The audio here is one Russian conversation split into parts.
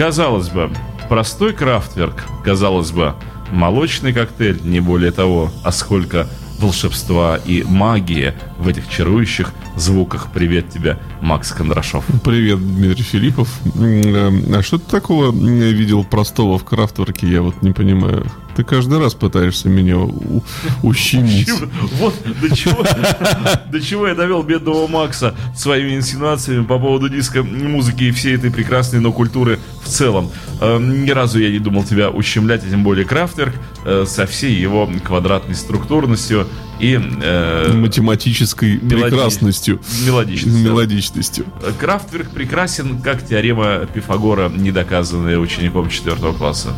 Казалось бы, простой крафтверк, казалось бы, молочный коктейль, не более того, а сколько волшебства и магии в этих чарующих звуках. Привет тебе, Макс Кондрашов. Привет, Дмитрий Филиппов. Э, а что ты такого видел простого в крафтворке, я вот не понимаю. Ты каждый раз пытаешься меня у- ущемить. Вот до чего, до чего я довел бедного Макса своими инсинуациями по поводу диска музыки и всей этой прекрасной но культуры целом. Э, Ни разу я не думал тебя ущемлять, а тем более Крафтверк э, со всей его квадратной структурностью и э, Математической мелоди- прекрасностью. мелодичностью. Мелодичностью. Крафтверк прекрасен, как теорема Пифагора, недоказанная учеником 4 класса.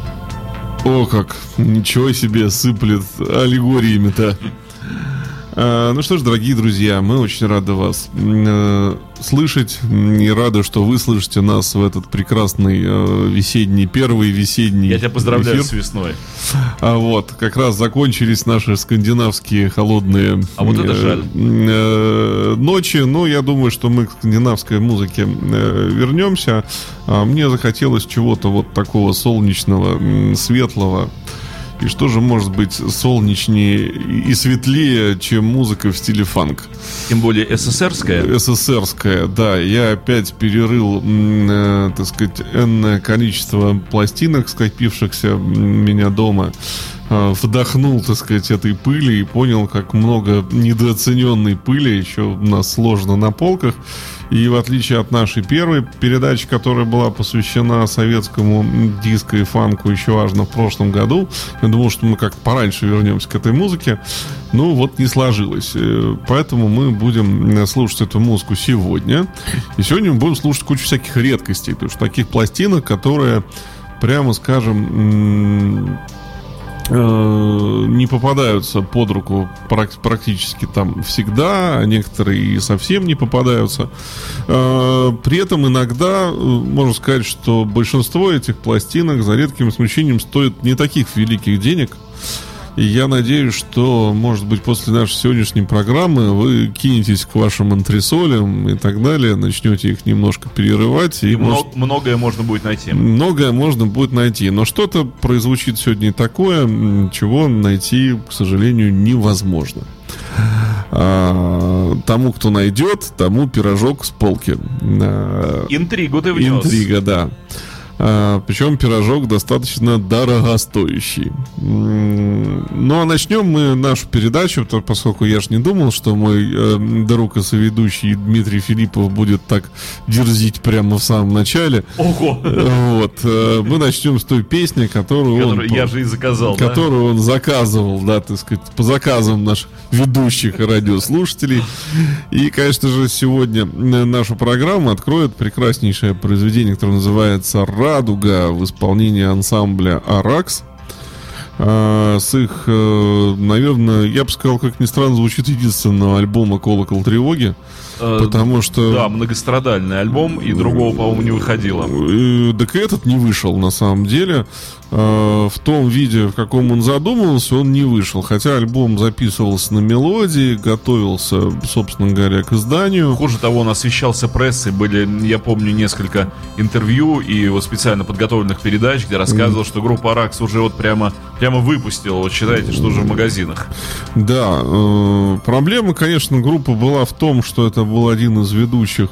О, как ничего себе сыплет аллегориями-то. А, Ну что ж, дорогие друзья, мы очень рады вас э, слышать и рады, что вы слышите нас в этот прекрасный э, весенний, первый весенний Я тебя поздравляю эфир. с весной. А вот, как раз закончились наши скандинавские холодные А вот это э, жаль. э, ночи. Но я думаю, что мы к скандинавской музыке э, вернемся. А мне захотелось чего-то вот такого солнечного, светлого. И что же может быть солнечнее и светлее, чем музыка в стиле фанк? Тем более СССРская. СССРская, да. Я опять перерыл, э, так сказать, энное количество пластинок, скопившихся у меня дома. Э, Вдохнул, так сказать, этой пыли и понял, как много недооцененной пыли еще у нас сложно на полках. И в отличие от нашей первой передачи, которая была посвящена советскому диско и фанку еще важно в прошлом году, я думал, что мы как-то пораньше вернемся к этой музыке. Ну, вот не сложилось. Э, Поэтому мы будем э, слушать эту музыку сегодня. И сегодня мы будем слушать кучу всяких редкостей. То есть таких пластинок, которые, прямо скажем, не попадаются под руку прак- практически там всегда, а некоторые и совсем не попадаются. Э, При этом иногда э, можно сказать, что большинство этих пластинок за редким исключением стоит не таких великих денег. И я надеюсь, что, может быть, после нашей сегодняшней программы вы кинетесь к вашим антресолям и так далее, начнете их немножко перерывать. И, И может, мно- многое можно будет найти. Многое можно будет найти, но что-то произвучит сегодня такое, чего найти, к сожалению, невозможно. А, тому, кто найдет, тому пирожок с полки. А, Интригу ты внес. Интрига, да. А, причем пирожок достаточно дорогостоящий. Ну а начнем мы нашу передачу, поскольку я же не думал, что мой э, друг и соведущий Дмитрий Филиппов будет так дерзить прямо в самом начале. Ого! Вот, э, мы начнем с той песни, которую он, Который я же и заказал, да? которую он заказывал, да, так сказать, по заказам наших ведущих и радиослушателей. И, конечно же, сегодня э, нашу программу откроет прекраснейшее произведение, которое называется «Радуга» в исполнении ансамбля «Аракс». А, С их, э, наверное, я бы сказал, как ни странно, звучит единственного альбома «Колокол тревоги», потому что... Да, многострадальный альбом, и другого, по-моему, не выходило. Э, Так и этот не вышел на самом деле. Э, В том виде, в каком он задумывался, он не вышел. Хотя альбом записывался на мелодии, готовился, собственно говоря, к изданию. Хуже того, он освещался прессой. Были, я помню, несколько интервью и вот специально подготовленных передач, где рассказывал, что группа Аракс уже вот прямо, прямо выпустила. Вот считайте, что уже в магазинах. Да, э, проблема, конечно, группы была в том, что это был один из ведущих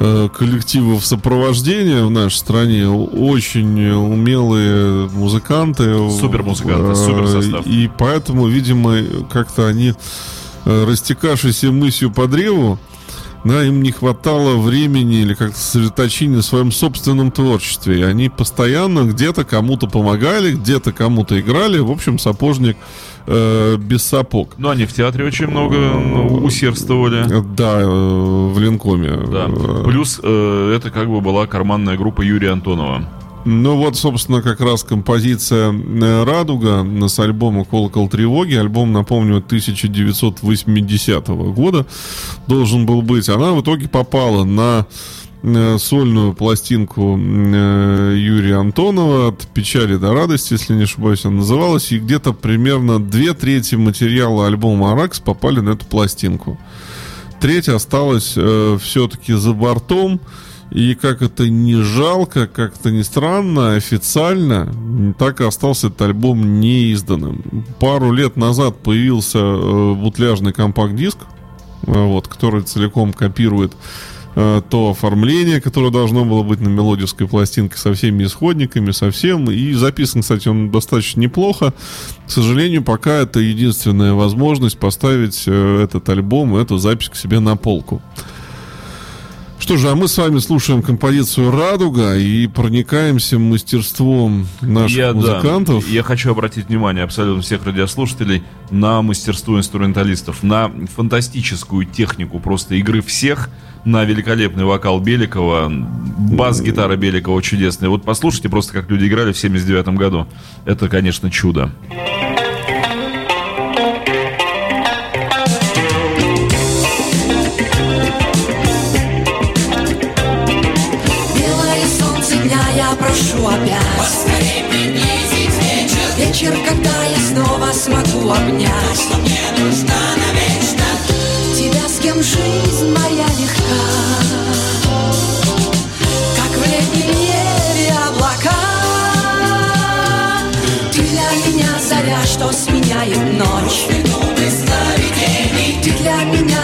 э, коллективов сопровождения в нашей стране. Очень умелые музыканты. Супермузыканты, Э, супер состав. И поэтому, видимо, как-то они, э, растекавшиеся мыслью по древу, да, им не хватало времени или как-то сосредоточения в своем собственном творчестве. И они постоянно где-то кому-то помогали, где-то кому-то играли. В общем, сапожник э, без сапог. Но они в театре очень много ну, усердствовали. Э, Да, э, в Ленкоме. Да. Плюс э, это как бы была карманная группа Юрия Антонова. Ну вот, собственно, как раз композиция э, «Радуга» с альбома «Колокол тревоги». Альбом, напомню, 1980 года должен был быть. Она в итоге попала на э, сольную пластинку э, Юрия Антонова «От печали до радости», если не ошибаюсь, она называлась. И где-то примерно две трети материала альбома «Аракс» попали на эту пластинку. Треть осталась э, все-таки за бортом. И как это не жалко, как это не странно, официально так и остался этот альбом неизданным. Пару лет назад появился э, бутляжный компакт-диск, э, вот, который целиком копирует э, то оформление, которое должно было быть на мелодической пластинке со всеми исходниками, со всем. И записан, кстати, он достаточно неплохо. К сожалению, пока это единственная возможность поставить этот альбом, эту запись к себе на полку. Что же, а мы с вами слушаем композицию «Радуга» и проникаемся мастерством наших я, музыкантов. Да, я хочу обратить внимание абсолютно всех радиослушателей на мастерство инструменталистов, на фантастическую технику просто игры всех, на великолепный вокал Беликова, бас-гитара Беликова чудесная. Вот послушайте просто, как люди играли в 79 году. Это, конечно, чудо. Прошу опять. Поскорей приблизить вечер. Вечер, когда я снова смогу обнять. То, что мне нужно навечно? Тебя, с кем жизнь моя легка. Как в летнем небе облака. Ты для меня заря, что сменяет ночь. Ты для меня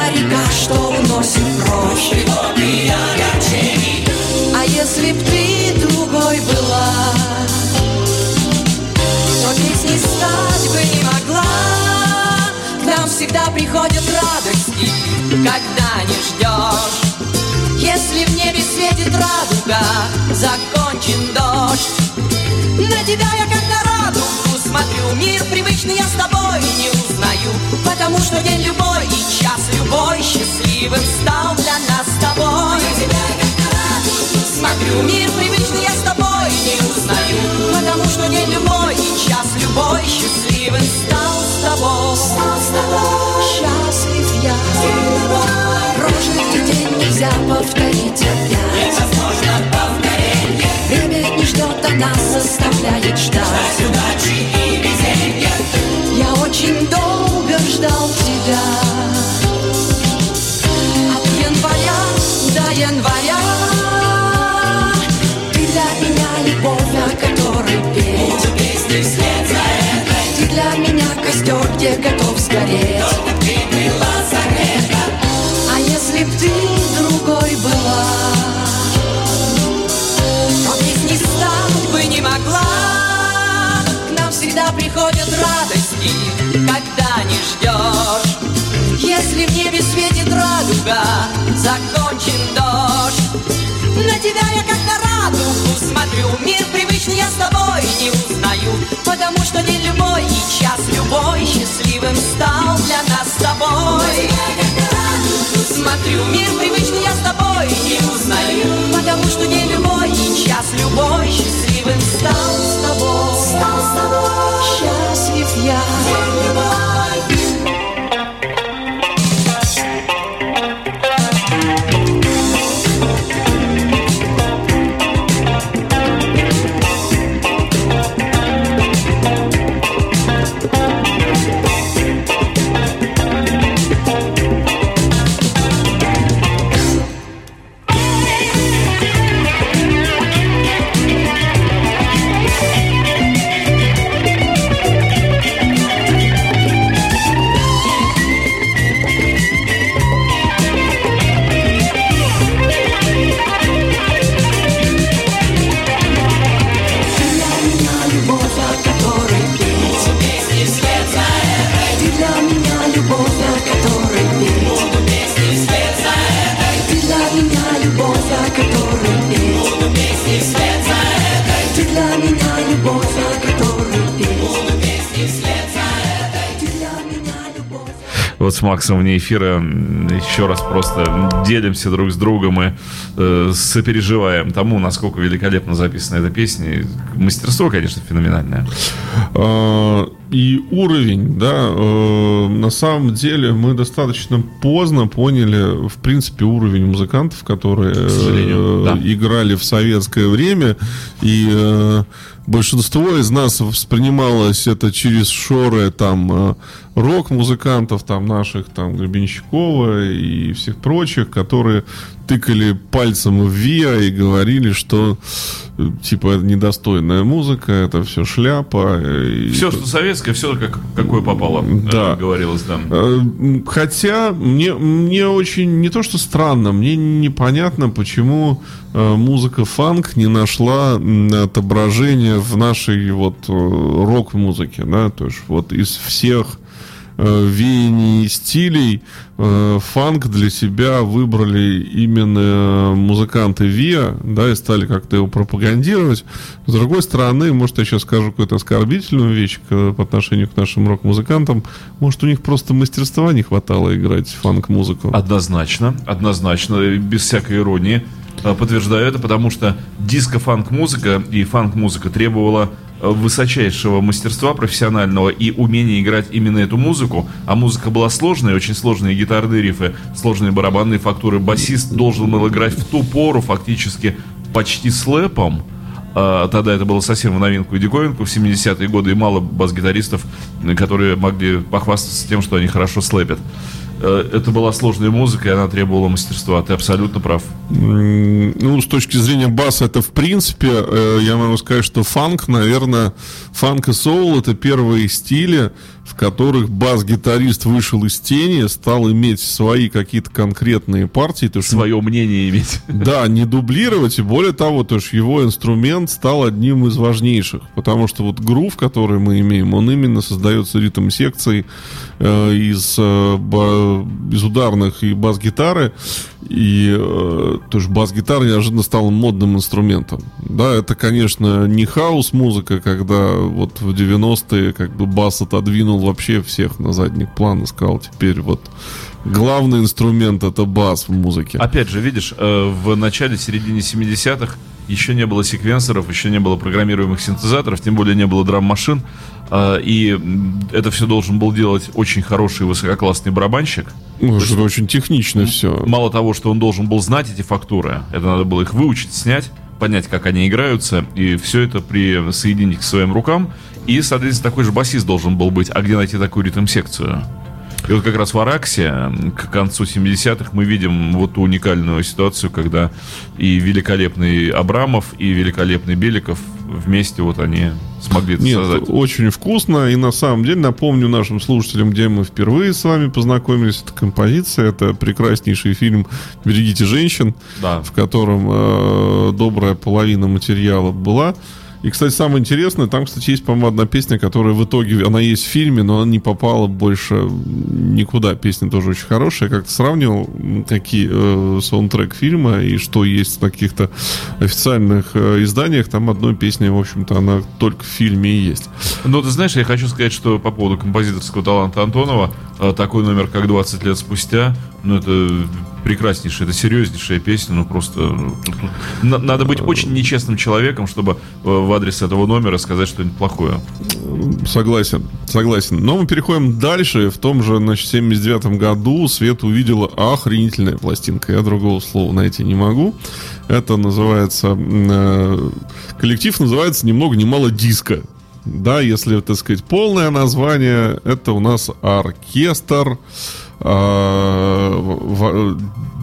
всегда приходят радости Когда не ждешь Если в небе светит радуга Закончен дождь. На тебя я как на радугу смотрю Мир привычный я с тобой не узнаю. Потому что день любой и час любой Счастливым стал для нас с тобой. На тебя я как на радугу смотрю Мир привычный я с тобой не узнаю Потому что день любой и час любой Счастливым стал с тобой. Стал с тобой. Счастлив я. Прожитый день нельзя повторить опять. Невозможно повторение. Время не ждет, а нас заставляет ждать. Ждать удачи и везенья Я очень долго ждал тебя. От января до января любовь, о которой петь. Песни вслед за этой Ты для меня костер, где готов сгореть А если б ты другой была То песни стать бы не могла. К нам всегда приходят радости Когда не ждешь. Если в небе светит радуга Закончен дождь. На тебя я как на радугу смотрю. Мир привычный я с тобой не узнаю Потому что день любой и час любой Счастливым стал для нас с тобой. Смотрю, мир привычный я с тобой не узнаю Потому что день любой и час любой Счастливым стал с тобой. Стал с тобой Счастлив я. День любой с Максом вне эфира еще раз просто делимся друг с другом и э, сопереживаем тому, насколько великолепно записана эта песня. Мастерство, конечно, феноменальное. А, и уровень, да, э, на самом деле мы достаточно поздно поняли, в принципе, уровень музыкантов, которые э, да. играли в советское время. И э, большинство из нас воспринималось это через шоры там э, рок-музыкантов, там наших, там Гребенщикова и всех прочих, которые тыкали пальцем в ВИА и говорили, что э, типа недостойная музыка, это все шляпа. И... Все, что советское, все как, какое попало, да. говорилось там. Хотя мне, мне очень не то, что странно, мне непонятно, почему музыка фанк не нашла отображения в нашей вот э, рок-музыке, да, то есть вот из всех э, веяний стилей э, фанк для себя выбрали именно музыканты ВИА, да, и стали как-то его пропагандировать. С другой стороны, может, я сейчас скажу какую-то оскорбительную вещь по отношению к нашим рок-музыкантам, может, у них просто мастерства не хватало играть фанк-музыку. Однозначно, однозначно, без всякой иронии. Э, подтверждаю это, потому что диско-фанк-музыка и фанк-музыка требовала э, высочайшего мастерства профессионального и умения играть именно эту музыку. А музыка была сложная, очень сложные гитарные рифы, сложные барабанные фактуры. Басист должен был играть в ту пору фактически почти слэпом. А, тогда это было совсем в новинку и диковинку в 70-е годы, и мало бас-гитаристов, которые могли похвастаться тем, что они хорошо слэпят. Э, это была сложная музыка, и она требовала мастерства. Ты абсолютно прав. Ну, с точки зрения баса, это в принципе, э, я могу сказать, что фанк, наверное, фанк и соул это первые стили, в которых бас-гитарист вышел из тени, стал иметь свои какие-то конкретные партии. То, что, Свое мнение иметь. Да, не дублировать, и более того, то, что его инструмент стал одним из важнейших, потому что вот грув, который мы имеем, он именно создается ритм секций э, из, э, ба, из ударных и бас-гитары, и э, то есть бас-гитара неожиданно стала модным инструментом. Да, это, конечно, не хаос-музыка, когда вот в 90-е как бы бас отодвинул вообще всех на задний план и сказал, теперь вот главный инструмент это бас в музыке. Опять же, видишь, э, в начале, середине 70-х еще не было секвенсоров, еще не было программируемых синтезаторов, тем более не было драм-машин. Э, и это все должен был делать очень хороший высококлассный барабанщик. Ну, это есть, очень технично все. Мало того, что он должен был знать эти фактуры, это надо было их выучить, снять, понять, как они играются, и все это при соединить к своим рукам. И, соответственно, такой же басист должен был быть. А где найти такую ритм-секцию? И вот как раз в Араксе к концу 70-х мы видим вот ту уникальную ситуацию, когда и великолепный Абрамов, и великолепный Беликов вместе вот они смогли это Нет, создать. очень вкусно. И на самом деле напомню нашим слушателям, где мы впервые с вами познакомились. Это композиция, это прекраснейший фильм «Берегите женщин», да. в котором э, добрая половина материала была. И, кстати, самое интересное, там, кстати, есть, по-моему, одна песня, которая в итоге, она есть в фильме, но она не попала больше никуда. Песня тоже очень хорошая. Я как-то сравнивал, какие э, саундтрек фильма и что есть в каких-то официальных э, изданиях. Там одной песни, в общем-то, она только в фильме и есть. Ну, ты знаешь, я хочу сказать, что по поводу композиторского таланта Антонова, э, такой номер, как «20 лет спустя», ну, это прекраснейшая, это серьезнейшая песня, ну просто ну, надо быть очень нечестным человеком, чтобы э, в адрес этого номера сказать что-нибудь плохое. Согласен, согласен. Но мы переходим дальше. В том же, значит, 79 году Свет увидела охренительная пластинка. Я другого слова найти не могу. Это называется... Э, коллектив называется ни много ни мало диско. Да, если, так сказать, полное название, это у нас оркестр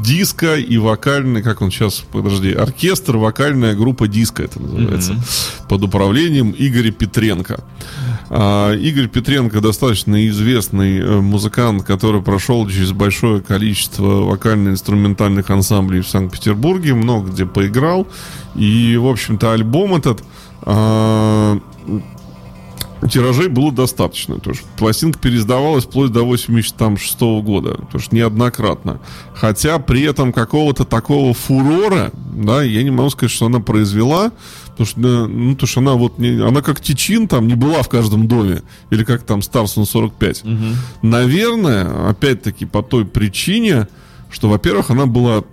диско и вокальный, как он сейчас, подожди, оркестр, вокальная группа диско это называется, mm-hmm. под управлением Игоря Петренко. А, Игорь Петренко достаточно известный э, музыкант, который прошел через большое количество вокально-инструментальных ансамблей в Санкт-Петербурге, много где поиграл. И, в общем-то, альбом этот а, тиражей было достаточно. То есть пластинка переиздавалась вплоть до 86 года. То есть неоднократно. Хотя при этом какого-то такого фурора, да, я не могу сказать, что она произвела. Потому что, ну, то, что она вот не, она как Тичин там не была в каждом доме. Или как там Старсон 45. Угу. Наверное, опять-таки по той причине, что, во-первых, она была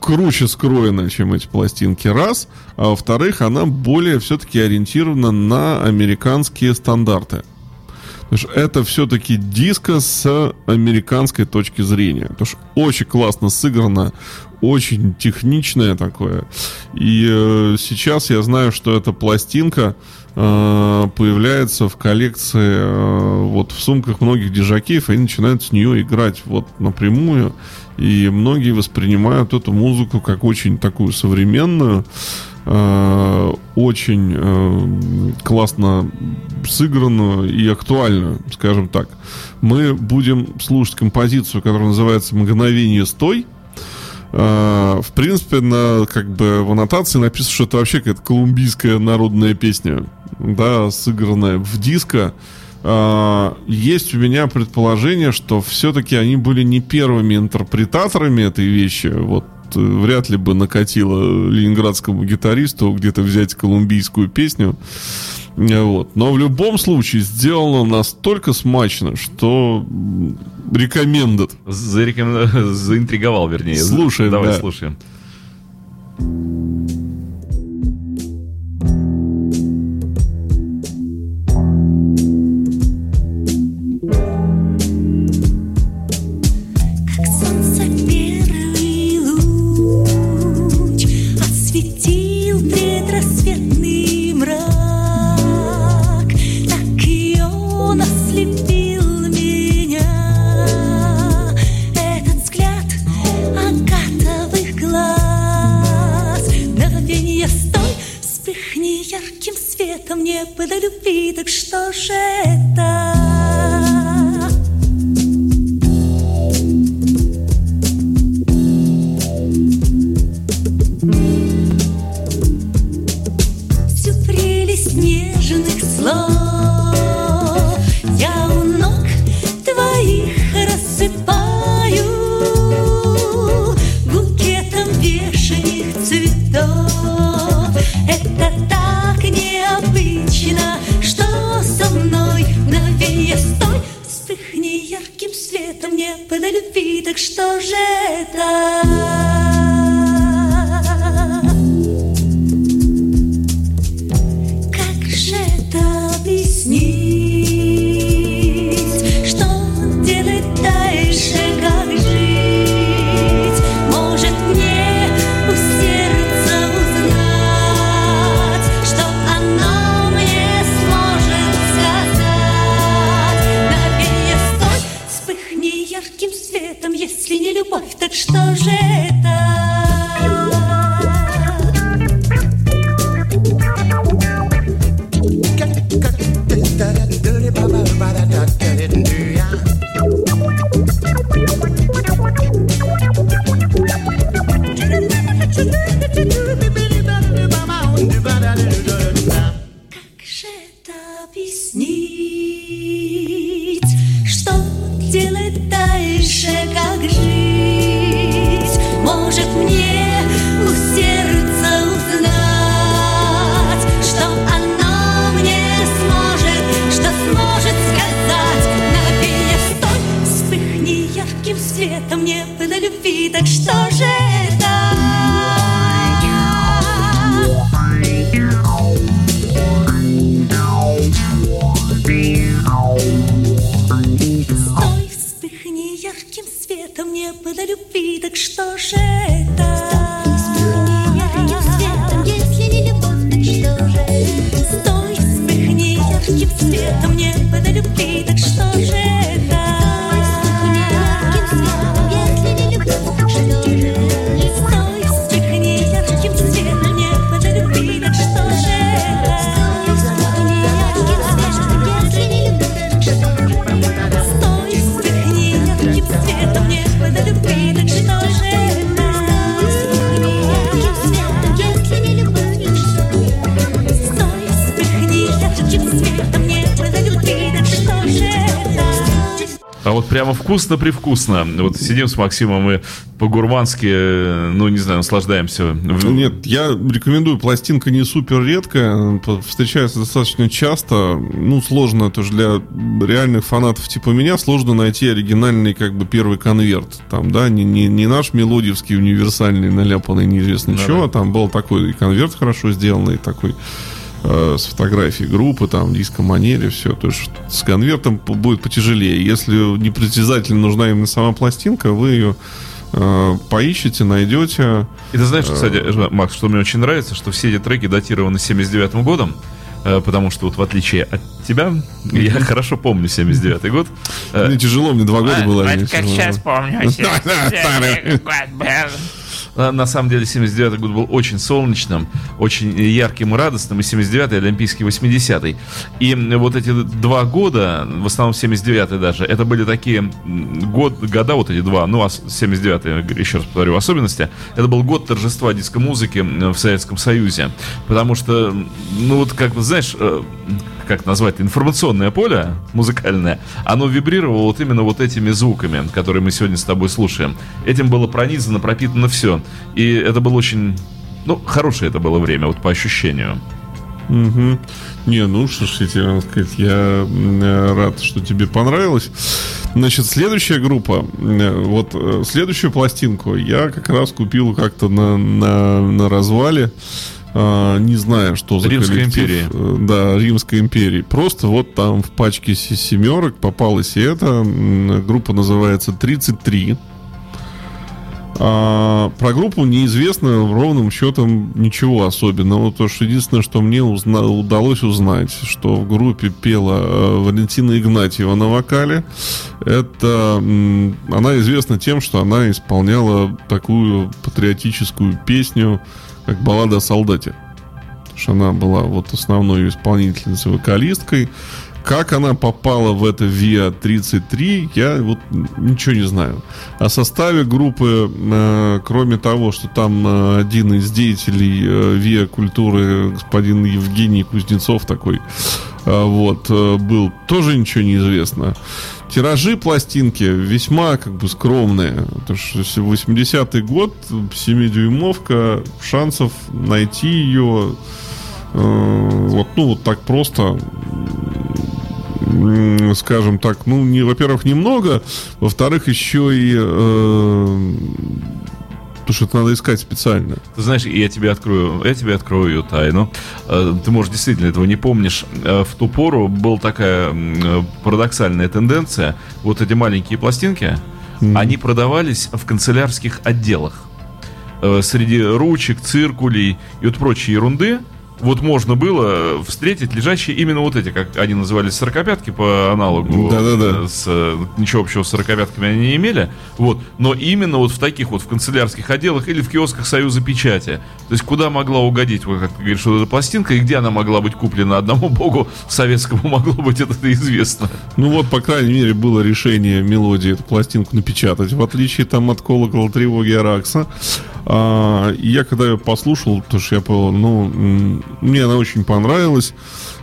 круче скроена, чем эти пластинки, раз. А во-вторых, она более все-таки ориентирована на американские стандарты. Это все-таки диско с американской точки зрения. Потому что очень классно сыграно, очень техничное такое. И э, сейчас я знаю, что эта пластинка э, появляется в коллекции э, вот в сумках многих дежакеев, они начинают с нее играть вот напрямую. И многие воспринимают эту музыку как очень такую современную, очень э, классно сыгранную и актуальную, скажем так. Мы будем слушать композицию, которая называется «Мгновение стой». Uh, в принципе, на, как бы, в аннотации написано, что это вообще какая-то колумбийская народная песня, да, сыгранная в диско. Есть у меня предположение, что все-таки они были не первыми интерпретаторами этой вещи. Вот э, вряд ли бы накатило ленинградскому гитаристу где-то взять колумбийскую песню. Вот. Но в любом случае сделано настолько смачно, что рекомендует. Зарекомен... Заинтриговал, вернее. Слушаем, Давай да. слушаем. Это мне подолюби, так что же это? Прямо вкусно-привкусно. Вот сидим с Максимом и по-гурмански, э, ну, не знаю, наслаждаемся. Нет, я рекомендую. Пластинка не супер редкая, встречается достаточно часто. Ну, сложно тоже для реальных фанатов типа меня, сложно найти оригинальный как бы первый конверт. Там, да, не, не, не наш мелодиевский универсальный, наляпанный неизвестно да, чего, а там был такой конверт хорошо сделанный, такой э, с фотографией группы, там, диско-манере, все. То есть с конвертом будет потяжелее. Если непритязательно нужна именно сама пластинка, вы ее Э, поищите, найдете. И ты знаешь, кстати, э, Макс, что мне очень нравится, что все эти треки датированы 79 годом, э, потому что вот в отличие от тебя, я хорошо помню 79 год. Мне тяжело, мне два года было. Вот как сейчас помню. На самом деле 79 год был очень солнечным, очень ярким и радостным, и 79-й, Олимпийский 80-й. И вот эти два года, в основном 79-й даже, это были такие год, года, вот эти два, ну, а 79-й, еще раз повторю, особенности, это был год торжества диско-музыки в Советском Союзе. Потому что, ну, вот как бы, знаешь, э, как назвать, информационное поле музыкальное, оно вибрировало вот именно вот этими звуками, которые мы сегодня с тобой слушаем. Этим было пронизано, пропитано все. И это было очень, ну, хорошее это было время, вот по ощущению. Угу. Не, ну что ж я тебе сказать, я рад, что тебе понравилось. Значит, следующая группа, э, вот э, следующую пластинку я как раз купил как-то на, на, на развале. А, не знаю, что за Римская коллектив. империя. Э, да, Римской империи. Просто вот там в пачке семерок попалась и эта. Группа называется 33. А, про группу неизвестно ровным счетом ничего особенного. То, что единственное, что мне узна- удалось узнать, что в группе пела э, Валентина Игнатьева на вокале. Это она известна тем, что она исполняла такую патриотическую песню как баллада о солдате. Потому что она была вот основной исполнительницей, вокалисткой. Как она попала в это ВИА 33, я вот ничего не знаю. О составе группы, э, кроме того, что там э, один из деятелей э, ВИА культуры, господин Евгений Кузнецов такой, э, вот, э, был, тоже ничего не известно. Тиражи пластинки весьма как бы скромные. Потому что 80-й год, 7-дюймовка, шансов найти ее э, вот, ну, вот так просто скажем так, ну, не, во-первых, немного, во-вторых, еще и э, Потому что это надо искать специально. Ты знаешь, я тебе открою, я тебе открою тайну. Э, ты, может, действительно этого не помнишь. Э, в ту пору была такая э, парадоксальная тенденция. Вот эти маленькие пластинки, mm. они продавались в канцелярских отделах. Среди ручек, циркулей и вот прочей ерунды вот можно было встретить лежащие именно вот эти, как они назывались, сорокопятки по аналогу. Да-да-да. С, ничего общего с сорокопятками они не имели. Вот. Но именно вот в таких вот в канцелярских отделах или в киосках Союза печати. То есть куда могла угодить, вот как ты говоришь, вот эта пластинка, и где она могла быть куплена одному богу советскому могло быть это известно. Ну вот, по крайней мере, было решение мелодии эту пластинку напечатать, в отличие там от колокола тревоги Аракса. А, я когда ее послушал, потому что я понял, ну, мне она очень понравилась.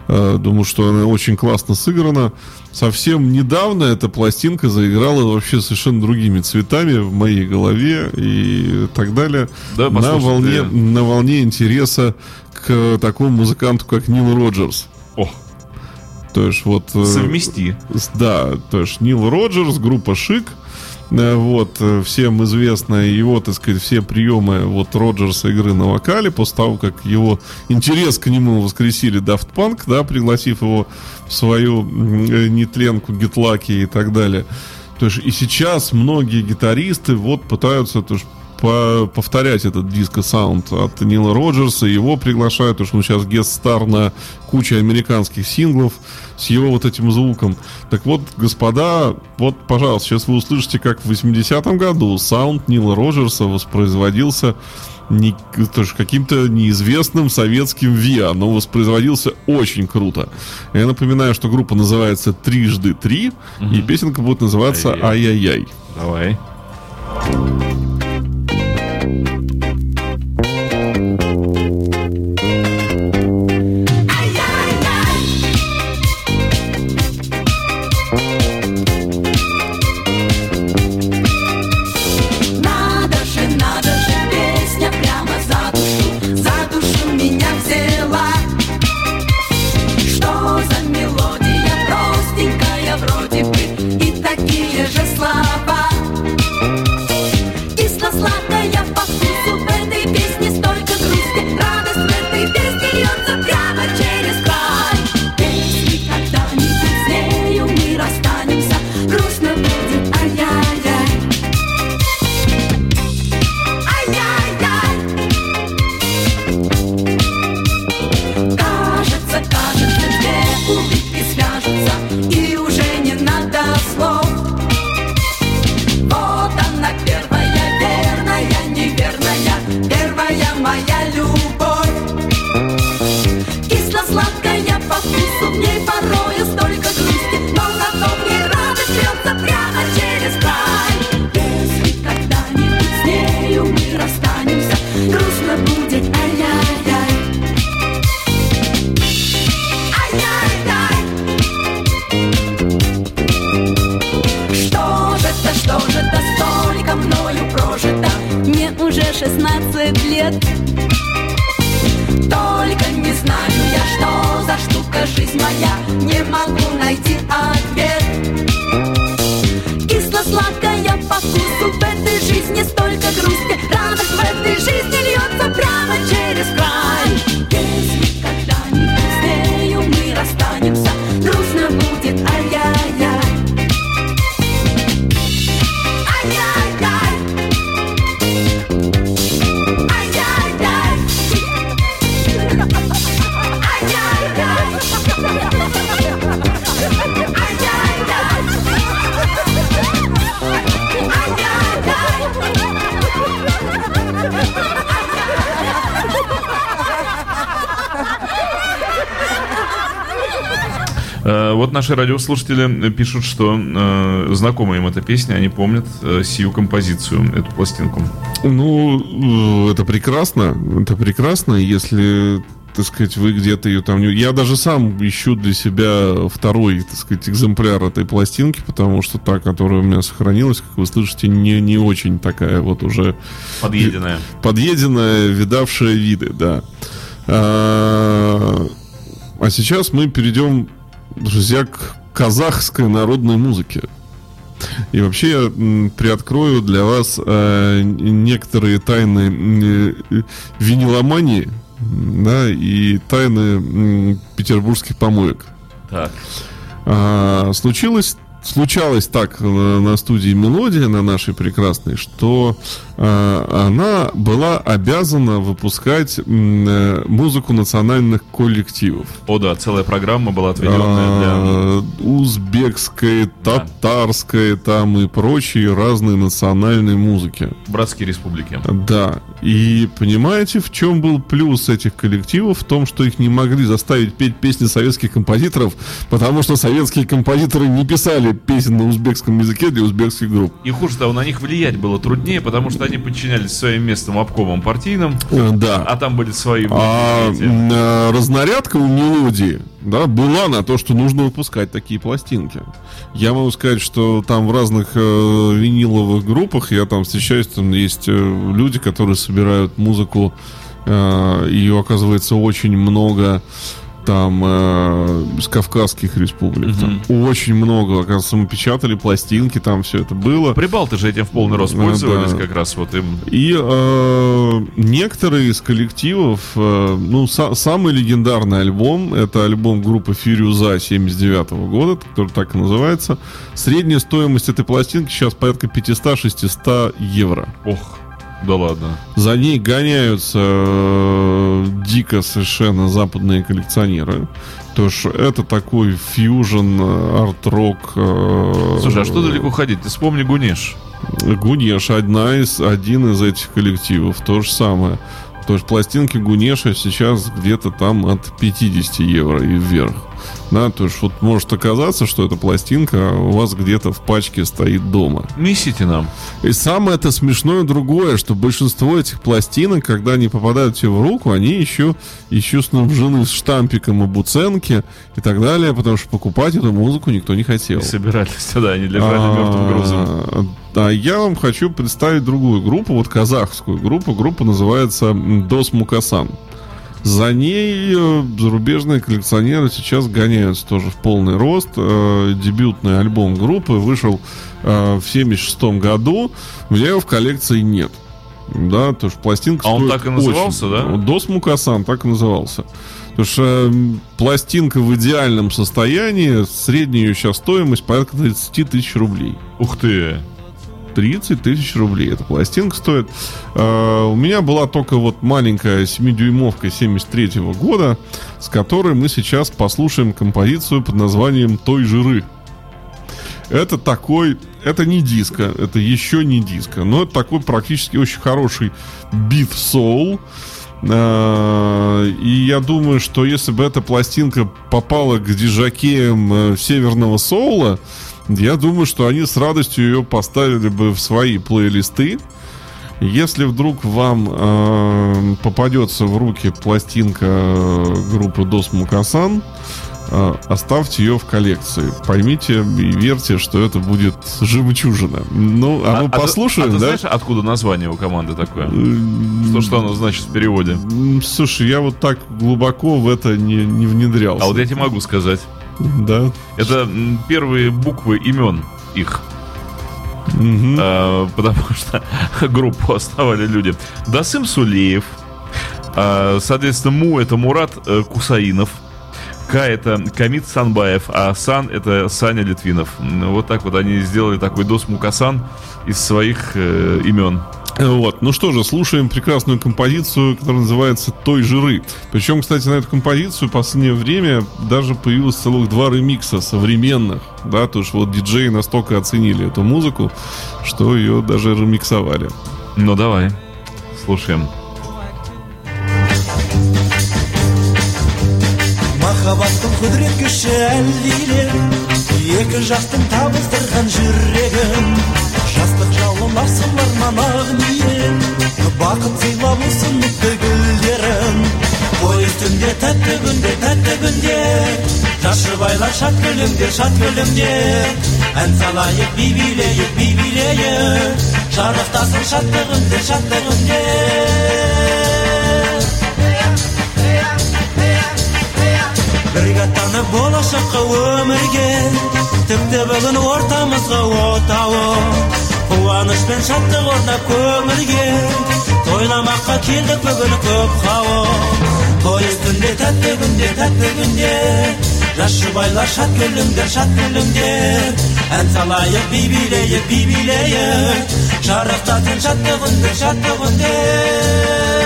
А, думаю, что она очень классно сыграна. Совсем недавно эта пластинка заиграла вообще совершенно другими цветами в моей голове и так далее. Да, на, волне, ты... на волне интереса к такому музыканту, как Нил Роджерс. О, то есть вот... Э, Совмести. Да, то есть Нил Роджерс, группа Шик – Э, вот, э, всем известно его, так сказать, все приемы вот Роджерса игры на вокале, после того, как его интерес к нему воскресили Daft Punk, да, пригласив его в свою э, нетленку, Get Lucky и так далее. То есть и сейчас многие гитаристы вот пытаются то есть, по повторять этот диско-саунд от Нила Роджерса. Его приглашают, потому что он сейчас guest star на куче американских синглов с его вот этим звуком. Так вот, господа, вот, пожалуйста, сейчас вы услышите, как в 80-м году саунд Нила Роджерса воспроизводился не, каким-то неизвестным советским ВИА, но воспроизводился очень круто. Я напоминаю, что группа называется «Трижды три», угу. и песенка будет называться «Ай-яй-яй». Давай. уже наши радиослушатели пишут, что э, знакома им эта песня, они помнят э, сию композицию, эту пластинку. Ну, э, это прекрасно. Это прекрасно, если так сказать, вы где-то ее там... Я даже сам ищу для себя второй, так сказать, экземпляр этой пластинки, потому что та, которая у меня сохранилась, как вы слышите, не, не очень такая вот уже Подъеденная. подъеденная, видавшая виды, да. А, а сейчас мы перейдем, друзья, к казахской народной музыке. И вообще я приоткрою для вас э, некоторые тайны э, виниломании, да, и тайны м, петербургских помоек. Так. А, случилось, случалось так на, на студии «Мелодия», на нашей прекрасной, что а, она была обязана выпускать э, музыку национальных коллективов. О, да, целая программа была отведенная А, узбекской, татарской там и прочие разные национальные музыки. для Братской Республики. Да. И понимаете, в чем был плюс этих коллективов? В том, что их не могли заставить петь песни советских композиторов, потому что советские композиторы не писали песен на узбекском языке для узбекских групп. И хуже того, на них влиять было труднее, потому что они подчинялись своим местным обкомам партийным, Э, Да. а там были свои... А э, разнарядка у мелодии, да, была на то, что нужно выпускать такие пластинки. Я могу сказать, что там в разных э, виниловых группах я там встречаюсь, там есть э, люди, которые собирают музыку, э, ее оказывается очень много там э, из Кавказских республик. Там очень много. Оказывается, мы печатали пластинки, там все это было. Прибалты же этим в полный рост Ну, пользовались да. как раз вот им. И э, некоторые из коллективов, э, ну, са- самый легендарный альбом, это альбом группы Фирюза 79 года, который так и называется. Средняя стоимость этой пластинки сейчас порядка 500-600 евро. Ох, да ладно. За ней гоняются э, дико совершенно западные коллекционеры. То что это такой фьюжн, э, арт-рок. э, Слушай, а что далеко ходить? Ты вспомни Гунеш. Гунеш одна из, один из этих коллективов. То же самое. То есть пластинки Гунеша сейчас где-то там от 50 евро и вверх. Да, то есть вот может оказаться, что эта пластинка у вас где-то в пачке стоит дома. Несите нам. И самое это смешное другое, что большинство этих пластинок, когда они попадают тебе в руку, они еще, еще снабжены с штампиком об уценке и так далее, потому что покупать эту музыку никто не хотел. Не собирались, да, они лежали мертвым грузом. А, Да, я вам хочу представить другую группу, вот казахскую группу. Группа называется Дос Мукасан. За ней э, зарубежные коллекционеры сейчас гоняются тоже в полный рост. Э, Дебютный альбом группы вышел э, в 76 году. У меня его в коллекции нет. Да, то есть пластинка А он так и назывался, очень. да? Дос Мукасан так и назывался. Потому что пластинка в идеальном состоянии, средняя ее сейчас стоимость порядка 30 тысяч рублей. Ух ты. 30 тысяч рублей эта пластинка стоит. А, у меня была только вот маленькая 7-дюймовка 73 года, с которой мы сейчас послушаем композицию под названием «Той жиры». Это такой, это не диско, это еще не диско, но это такой практически очень хороший бит соул. А, И я думаю, что если бы эта пластинка попала к дижакеям э, северного соула, я думаю, что они с радостью ее поставили бы в свои плейлисты. Если вдруг вам э, попадется в руки пластинка э, группы Дос Мукасан, а, оставьте ее в коллекции. Поймите и верьте, что это будет жемчужина. Ну, а, мы ты- послушаем, а ты да? знаешь, откуда название у команды такое? Что, что оно значит в переводе? Слушай, я вот так глубоко в это не, не внедрялся. А вот я тебе могу сказать. Да. Это первые буквы имен их. Мгм. А, потому что группу основали люди. Дасым Сулеев. а, соответственно, Му это Мурат э, Кусаинов. К это Камит Санбаев, а Сан это Саня Литвинов. Вот так вот они сделали такой дос Мукасан из своих э, имен. Вот, ну что же, слушаем прекрасную композицию, которая называется «Той жиры». Причем, кстати, на эту композицию в последнее время даже появилось целых два ремикса современных, да, то есть вот диджеи настолько оценили эту музыку, что ее даже ремиксовали. Ну давай, слушаем. махаббаттың құдірет күші әлдиле екі жақтың табыстырған жас жұбайлар шат күлімдер шат күлімдер ән салайық би билейік би билейік шарықтасын шаттығында шаттығында бірге аттанып болашаққа өмірге тіпті бүгін ортамызға отауы қуаныш пен шаттық орнап көңілге тойламаққа келдік бүгін көп хауы той үстінде тәтті күнде тәтті күнде жас жұбайлар шат күліңдер шат күліңдер ән салайық би билейік би билейік шарықтатын шаттығында шаттығында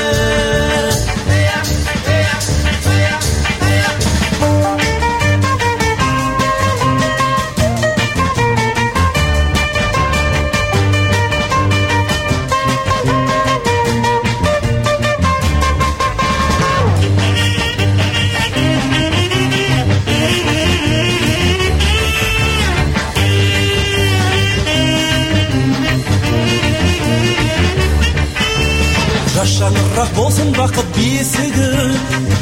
болсын бақыт бесігі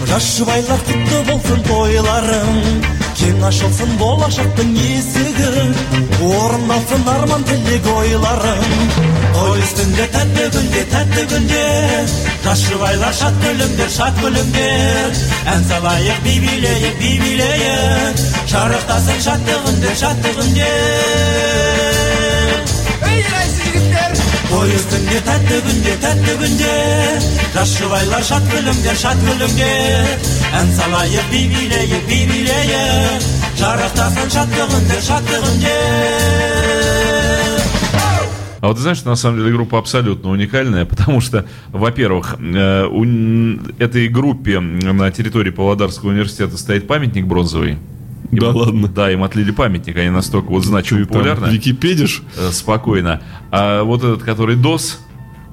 жас жұбайлар құтты болсын тойларың кең ашылсын болашақтың есігі орындалсын арман тілек ойларың той үстінде тәтті күнде тәтті күнде жас жұбайлар шат күліңдер шат күліңдер ән салайық би билейік би билейік шарықтасын шаттығында шаттығында той үстінде тәтті күнде тәтті күнде жас жұбайлар шат күліңдер шат күліңдер ән салайық би билейік би билейік шарықтасын шаттығында шаттығында А вот ты знаешь, что на самом деле группа абсолютно уникальная, потому что, во-первых, э, у н- этой группе на территории Павлодарского университета стоит памятник бронзовый. Им- Да ладно? Да, им отлили памятник, они настолько вот значимы популярны. википедишь? Э, Спокойно. А вот этот, который ДОС,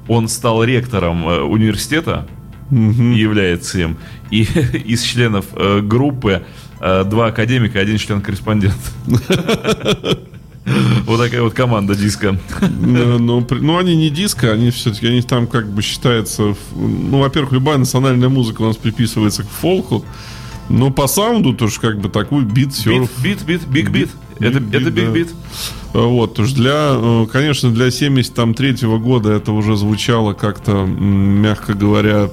он стал ректором э, университета, и является им. И из членов э, группы два академика, один член-корреспондент. Вот такая вот команда диска. Ну, при- ну, они не диско, они все-таки, они там как бы считаются... Ну, во-первых, любая национальная музыка у нас приписывается к фолку. Но по саунду тоже как бы такой бит, серф. бит, бит, биг бит. Это, это биг да. бит. Э, Вот, то есть для, э, конечно, для 73 года это уже звучало как-то, мягко говоря,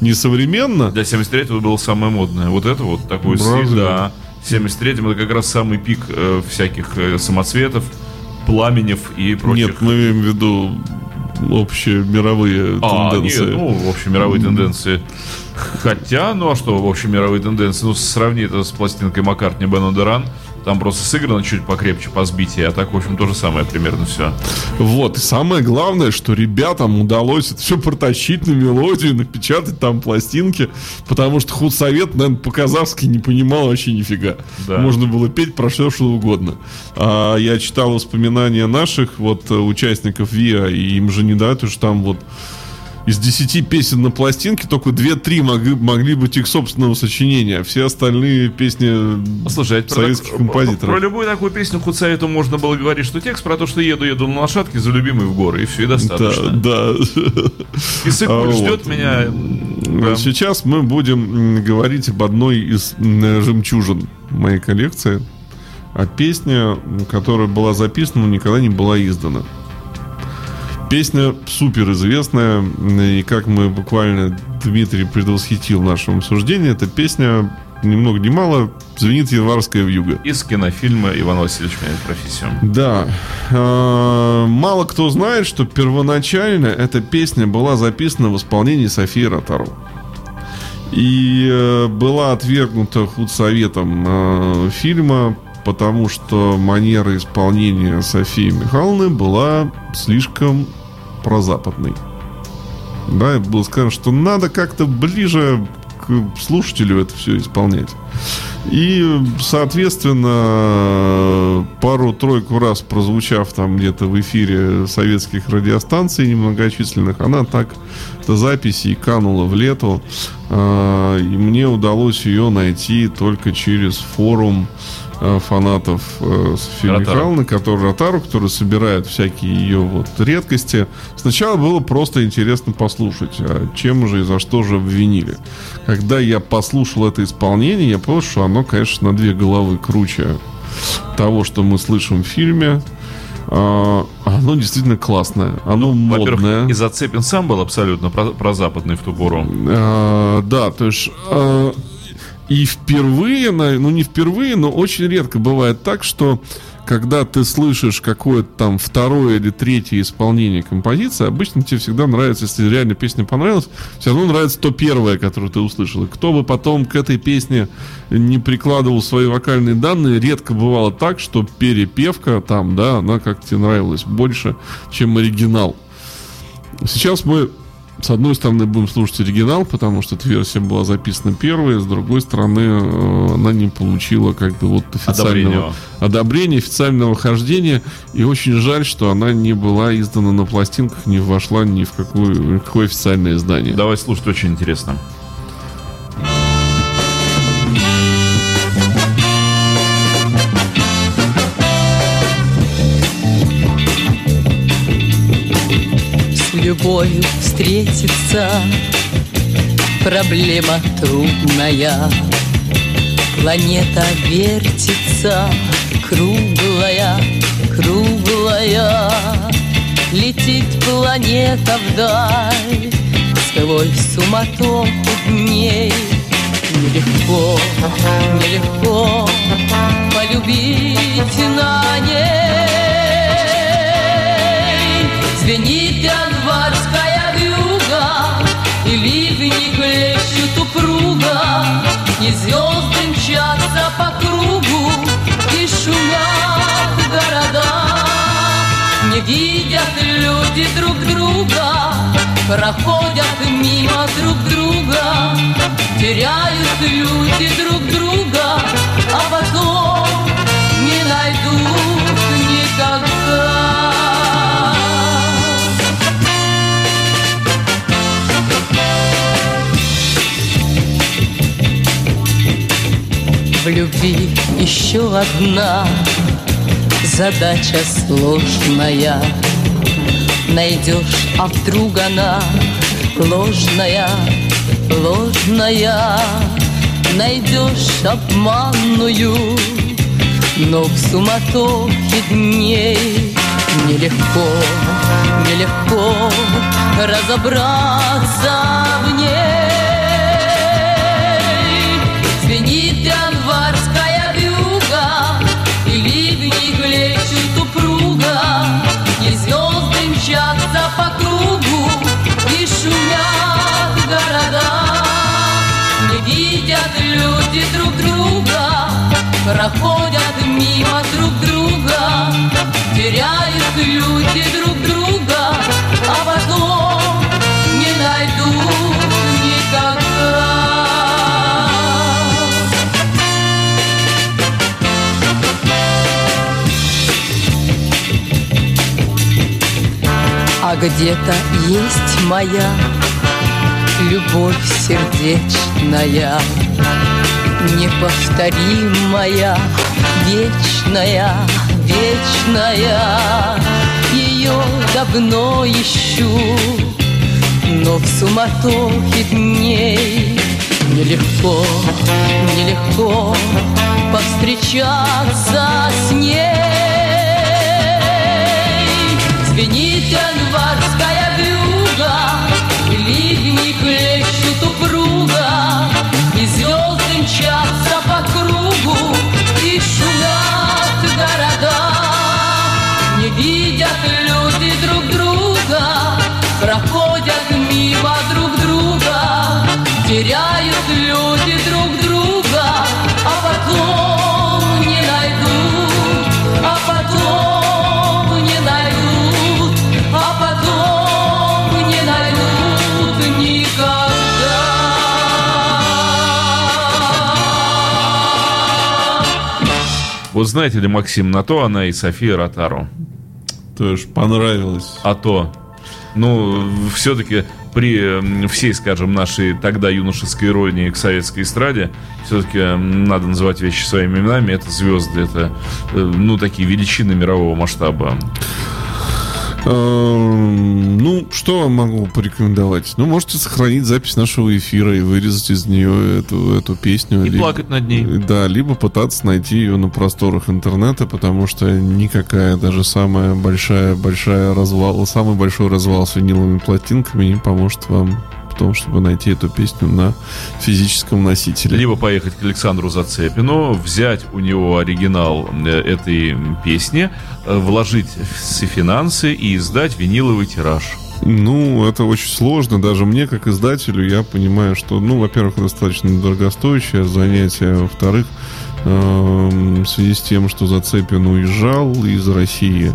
несовременно. Для 73-го было самое модное. Вот это вот такой Разве? стиль, да. В 73-м это как раз самый пик э, всяких э, самоцветов, пламенев и прочих. Нет, мы имеем в виду общие мировые А, тенденции. нет, ну, в общем, мировые тенденции. Хотя, ну а что, в общем, мировые тенденции? Ну, сравни это с пластинкой Маккартни Бен Деран. Там просто сыграно чуть покрепче по сбитии, а так, в общем, то же самое примерно все. Вот, и самое главное, что ребятам удалось это все протащить на мелодию, напечатать там пластинки, потому что худсовет, наверное, по-казахски не понимал вообще нифига. Да. Можно было петь про все, что угодно. А я читал воспоминания наших вот э, участников ВИА, и им же не дают, что там вот из 10 песен на пластинке только 2-3 могли, могли быть их собственного сочинения, а все остальные песни Слушай, а про, советских так- композиторов. про любую такую песню худсовету можно было говорить, что текст про то, что еду, еду на лошадке за любимой в горы, и все, и Да, достаточно. да. И Сыкуль А, ждет вот. меня. да. Сейчас мы будем говорить об одной из жемчужин моей коллекции. А песня, которая была записана, никогда не была издана. Песня супер известная, и как мы буквально Дмитрий предвосхитил в нашем обсуждении, эта песня ни много ни мало звенит январская вьюга. Из кинофильма «Иван Васильевич меняет профессию». Да. Э, Мало кто знает, что первоначально эта песня была записана в исполнении Софии Ротару. И э, была отвергнута худсоветом э, фильма, потому что манера исполнения Софии Михайловны была слишком прозападной. Да, и было сказано, что надо как-то ближе к слушателю это все исполнять. И, соответственно, пару-тройку раз прозвучав там где-то в эфире советских радиостанций немногочисленных, она так и канула в лету. А, И мне удалось ее найти только через форум а, фанатов э, Софии. Михайловны, который Ротару, который собирает всякие ее вот редкости. Сначала было просто интересно послушать, а чем же и за что же обвинили. Когда я послушал это исполнение, я понял, что оно, конечно, на две головы круче того, что мы слышим в фильме. А, Оно действительно классное, оно модное. Во-первых, и Зацепин сам был абсолютно про- прозападный в ту пору. А, да, то есть а, и впервые, ну не впервые, но очень редко бывает так, что когда ты слышишь какое-то там второе или третье исполнение композиции, обычно тебе всегда нравится, если реально песня понравилась, все равно нравится то первое, которое ты услышал. И кто бы потом к этой песне не прикладывал свои вокальные данные, редко бывало так, что перепевка там, да, она как тебе нравилась больше, чем оригинал. Сейчас мы, с одной стороны, будем слушать оригинал, потому что эта версия была записана первой, с другой стороны, э, она не получила как бы вот официального Одобрения. одобрения, официального хождения. И очень жаль, что она не была издана на пластинках, не вошла ни в в какое официальное издание. Давай слушать, очень интересно. Любовью встретиться Проблема трудная. Планета вертится Круглая, круглая. Летит планета вдаль Сквозь суматоху дней. Нелегко, нелегко люди друг друга Проходят мимо друг друга Теряют люди друг друга А потом не найдут никогда В любви еще одна задача сложная. Найдешь, а вдруг она ложная, ложная. Найдешь обманную, но в суматохе дней Нелегко, нелегко разобраться люди друг друга Проходят мимо друг друга Теряют люди друг друга А потом не найдут никогда. А где-то есть моя любовь сердечная, неповторимая, вечная, вечная. Ее давно ищу, но в суматохе дней Нелегко, нелегко повстречаться с ней. Звенит январская ливни хлещут упруга, и звезды мчатся по кругу, и шумят города. Не видят люди друг друга, проходят мимо друг друга, теряют люди Вот знаете ли, Максим, на то она и София Ротару. Тоже понравилось. А то, ну, все-таки при всей, скажем, нашей тогда юношеской иронии к советской эстраде, все-таки надо называть вещи своими именами. Это звезды, это, э, ну, такие величины мирового масштаба. Эм, Ну, что вам могу порекомендовать? Ну, можете сохранить запись нашего эфира и вырезать из нее эту, эту песню. И либо- плакать над ней. Да, либо пытаться найти ее на просторах интернета, потому что никакая, даже самая большая, большая развал, самый большой развал с виниловыми пластинками не поможет вам в том, чтобы найти эту песню на физическом носителе. Либо поехать к Александру Зацепину, взять у него оригинал э, этой песни, э, вложить все финансы и издать виниловый тираж. Ну, это очень сложно. Даже мне, как издателю, я понимаю, что, ну, во-первых, достаточно дорогостоящее занятие. а Во-вторых, эм, в связи с тем, что Зацепин уезжал из России,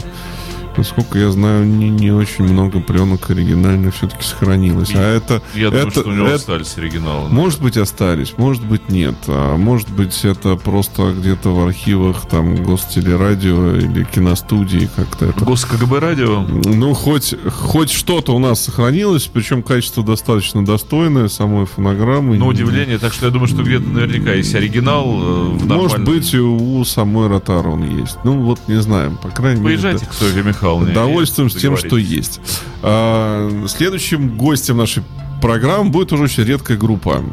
насколько я знаю, не, не очень много пленок оригинальных все-таки сохранилось. А это... Я думаю, это- что у него это- остались оригиналы. Может быть, остались, может быть, нет. А может быть, это просто где-то в архивах там гостелерадио или киностудии как-то это Гос КГБ радио. ну, хоть, хоть что-то у нас сохранилось, причем качество достаточно достойное самой фонограммы. На удивление, так что я думаю, что где-то наверняка есть оригинал э, в Может нормальном- быть, и у самой Ротара он есть. Ну, вот не знаем, по крайней Поезжайте мере. к Софье Михайловне. Довольствуемся тем, что есть. А, следующим гостем нашей программы будет уже очень редкая группа.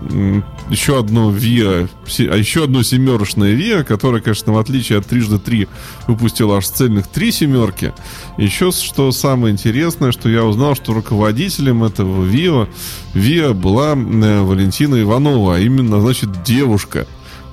Еще одно ВИА, а еще одно семерочное ВИА, которое, конечно, в отличие от трижды три выпустило аж цельных три семерки. Еще что самое интересное, что я узнал, что руководителем этого ВИА, ВИА была э, Валентина Иванова, а именно, значит, девушка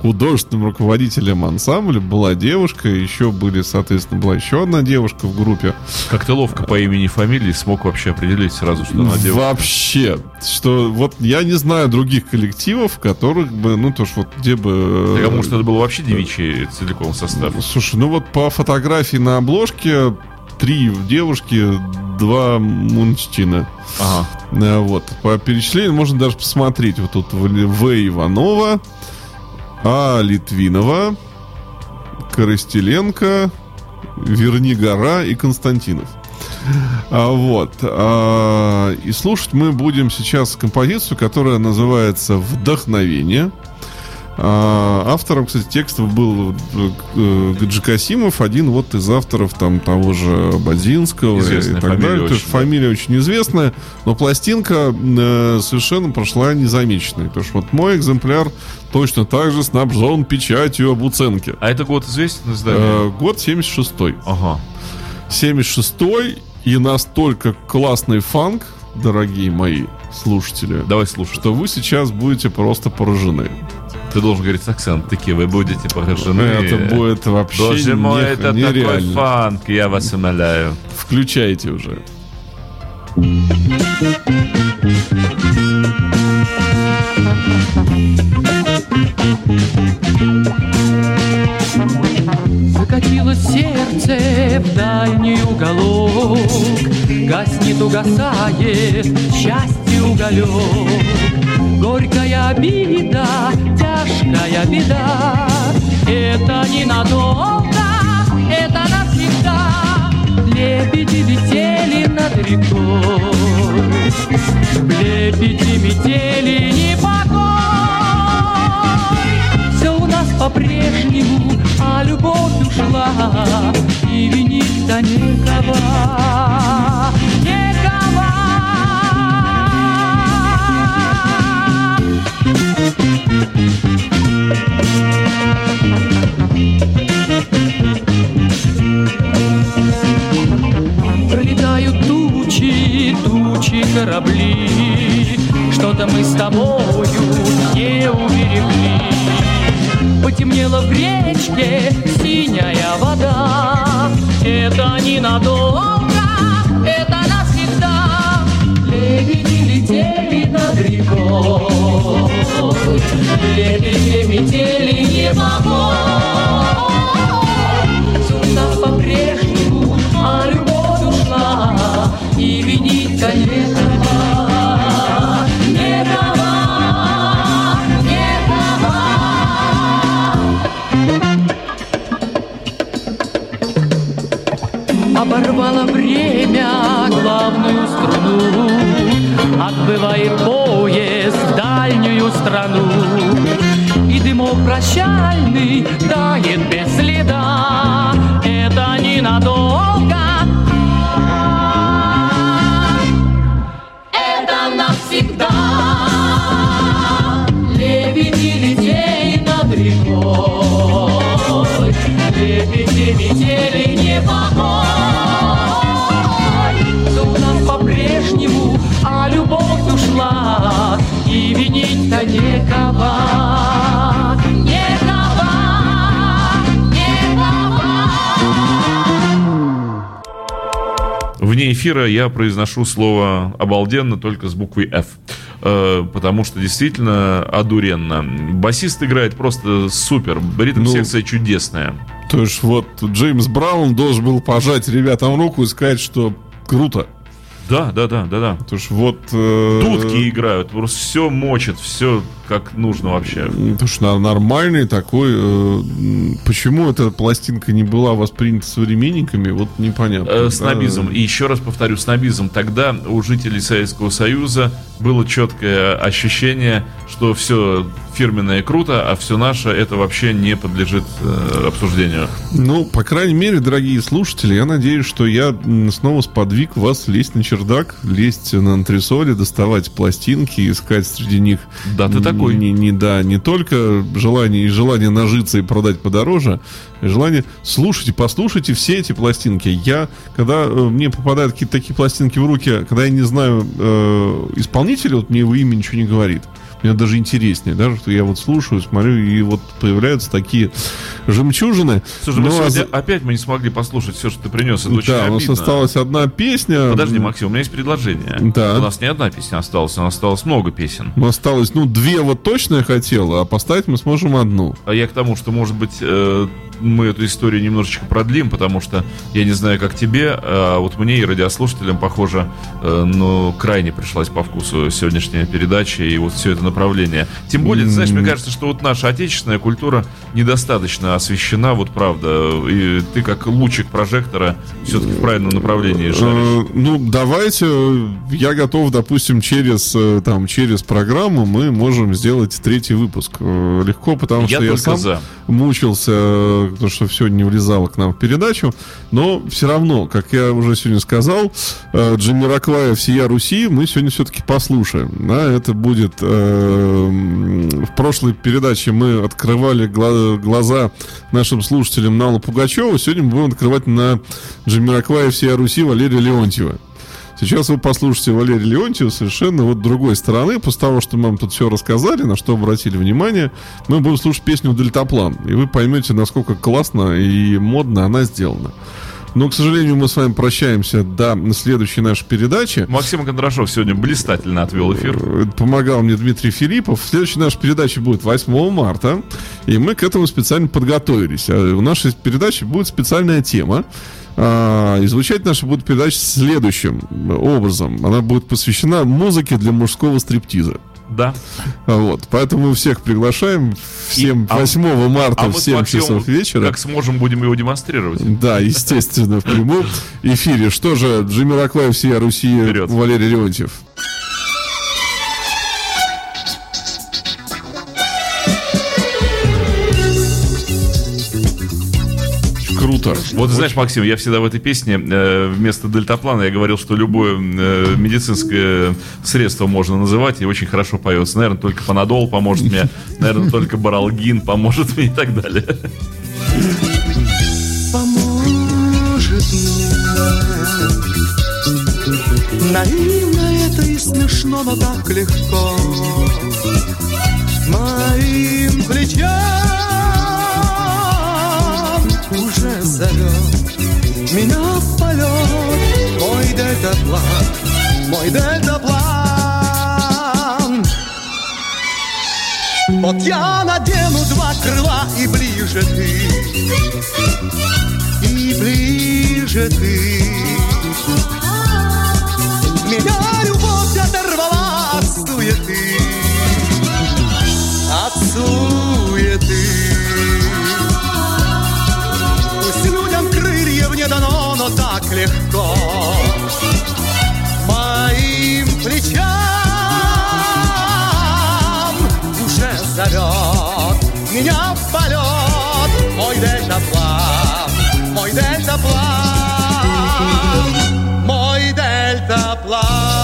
художественным руководителем ансамбля была девушка, еще были, соответственно, была еще одна девушка в группе. Как ты ловко по имени и фамилии смог вообще определить сразу, что она девушка. Вообще, что вот я не знаю других коллективов, в которых бы, ну то ж вот где бы... Так, э, а может, это был вообще девичий целиком состав? Слушай, ну вот по фотографии на обложке три девушки, два мужчины. Ага. Э, Вот, по перечислению можно даже посмотреть. Вот тут. В. Иванова, А. Литвинова, Коростеленко, Вернигора и Константинов. А, вот. А, и слушать мы будем сейчас композицию, которая называется «Вдохновение». А, автором, кстати, текстов был э, Гаджи Касимов, один вот из авторов там того же Бадзинского Известная и так далее. То есть очень, да. фамилия очень известная, но пластинка э, совершенно прошла незамеченной. Потому что вот мой экземпляр точно так же снабжен печатью об уценке. А это год известен издание? Э, год 76-й. Ага. 76-й и настолько классный фанк, дорогие мои слушатели, Давай слушай. что вы сейчас будете просто поражены. Ты должен говорить с акцентом. Такие вы будете поражены. Это будет вообще Боже мой, не- это такой нереально. фанк, я вас умоляю. Включайте уже. Закатилось сердце в дальний уголок, Гаснет, угасает счастье уголек. Горькая обида, тяжкая беда, Это ненадолго, это навсегда. Лебеди летели над рекой, Лебеди метели не покой. Все у нас по-прежнему, а любовь ушла, И винить-то некого, некого. Корабли. Что-то мы с тобою не уберегли. Потемнело в речке синяя вода. Это ненадолго, это навсегда. Лебеди летели над рекой, Летели метели не Оборвало время главную струну Отбывает поезд в дальнюю страну. И дымок прощальный тает без следа. Это ненадолго эфира я произношу слово «обалденно» только с буквой «F». Э, Потому что действительно одуренно. Басист играет просто супер. Ритм-секция чудесная. То есть вот Джеймс Браун должен был пожать ребятам руку и сказать, что круто. Да, да, да, да, да. Потому что вот... э, Дудки играют, просто все мочат, все как нужно вообще. Потому что нормальный такой... э, почему эта пластинка не была воспринята современниками, вот непонятно. Э, Да. снобизм. И еще раз повторю, снобизм. Тогда у жителей Советского Союза было четкое ощущение, что все фирменное круто, а все наше это вообще не подлежит э, обсуждению. Ну, по крайней мере, дорогие слушатели, я надеюсь, что я снова сподвиг вас лезть на чердак, лезть на антресоли, доставать пластинки, искать среди них... Да, ты н- такой. Не, не, да, не только желание и желание нажиться и продать подороже, а желание слушайте, послушайте все эти пластинки. Я, когда э, мне попадают какие-то такие пластинки в руки, когда я не знаю э, исполнителя, вот мне его имя ничего не говорит. Мне даже интереснее, даже что я вот слушаю, смотрю, и вот появляются такие жемчужины. Слушай, мы Ну, а сегодня опять мы не смогли послушать все, что ты принес. Это очень да, у нас осталась одна песня. Подожди, Максим, у меня есть предложение. Да. У нас не одна песня осталась, у нас осталось много песен. Ну, осталось, ну, две вот точно я хотел, а поставить мы сможем одну. А я к тому, что, может быть, э, мы эту историю немножечко продлим, потому что я не знаю, как тебе, а вот мне и радиослушателям, похоже, э, ну, крайне пришлась по вкусу сегодняшняя передача и вот все это направление. Тем более, ты знаешь, мне кажется, что вот наша отечественная культура недостаточно освещена, вот правда. И ты как лучик прожектора все-таки в правильном направлении шаришь. Э, ну, давайте, я готов, допустим, через, э, там, через программу мы можем сделать третий выпуск. Легко, потому Я что я сам за. мучился, потому что все не влезало к нам в передачу. Но все равно, как я уже сегодня сказал, э, Джимми Раквая «Всея Руси» мы сегодня все-таки послушаем. Да, это будет... э, в прошлой передаче мы открывали гла- глаза нашим слушателям на Аллу Пугачеву. Сегодня мы будем открывать на Джимми Раквая «Всея Руси» Валерия Леонтьева. Сейчас вы послушаете Валерия Леонтьева совершенно вот другой стороны. После того, что мы вам тут все рассказали, на что обратили внимание, мы будем слушать песню «Дельтаплан». И вы поймете, насколько классно и модно она сделана. Но, к сожалению, мы с вами прощаемся до следующей нашей передачи. Максим Кондрашов сегодня блистательно отвел эфир. Э, Помогал мне Дмитрий Филиппов. Следующая наша передача будет 8 марта. И мы к этому специально подготовились. А У нашей передачи будет специальная тема. А, И звучать наша будет передача следующим образом. Она будет посвящена музыке для мужского стриптиза. Да. А Вот, поэтому всех приглашаем всем И- а- 8 марта А в мы с 7 Максимом, часов вечера. как сможем, будем его демонстрировать. Да, естественно, в прямом эфире. Что же, Джимми Раквай, всея Руси. Валерий Леонтьев. Круто. Вот знаешь, Максим, я всегда в этой песне э, вместо дельтаплана я говорил, что любое э, медицинское средство можно называть и очень хорошо поется. Наверное, только панадол поможет мне, наверное, только баралгин поможет мне и так далее. поможет мне Наивно это и смешно, но так легко Моим плечам Меня в полет Мой дельтаплан, мой дельтаплан Вот я надену два крыла и ближе ты. И ближе ты. Меня любовь оторвала от суеты От суеты легко. Моим плечам уже зовет Меня в полет. Мой дельтаплан, мой дельтаплан Мой дельтаплан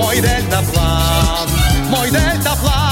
moi delta plan moi delta plan.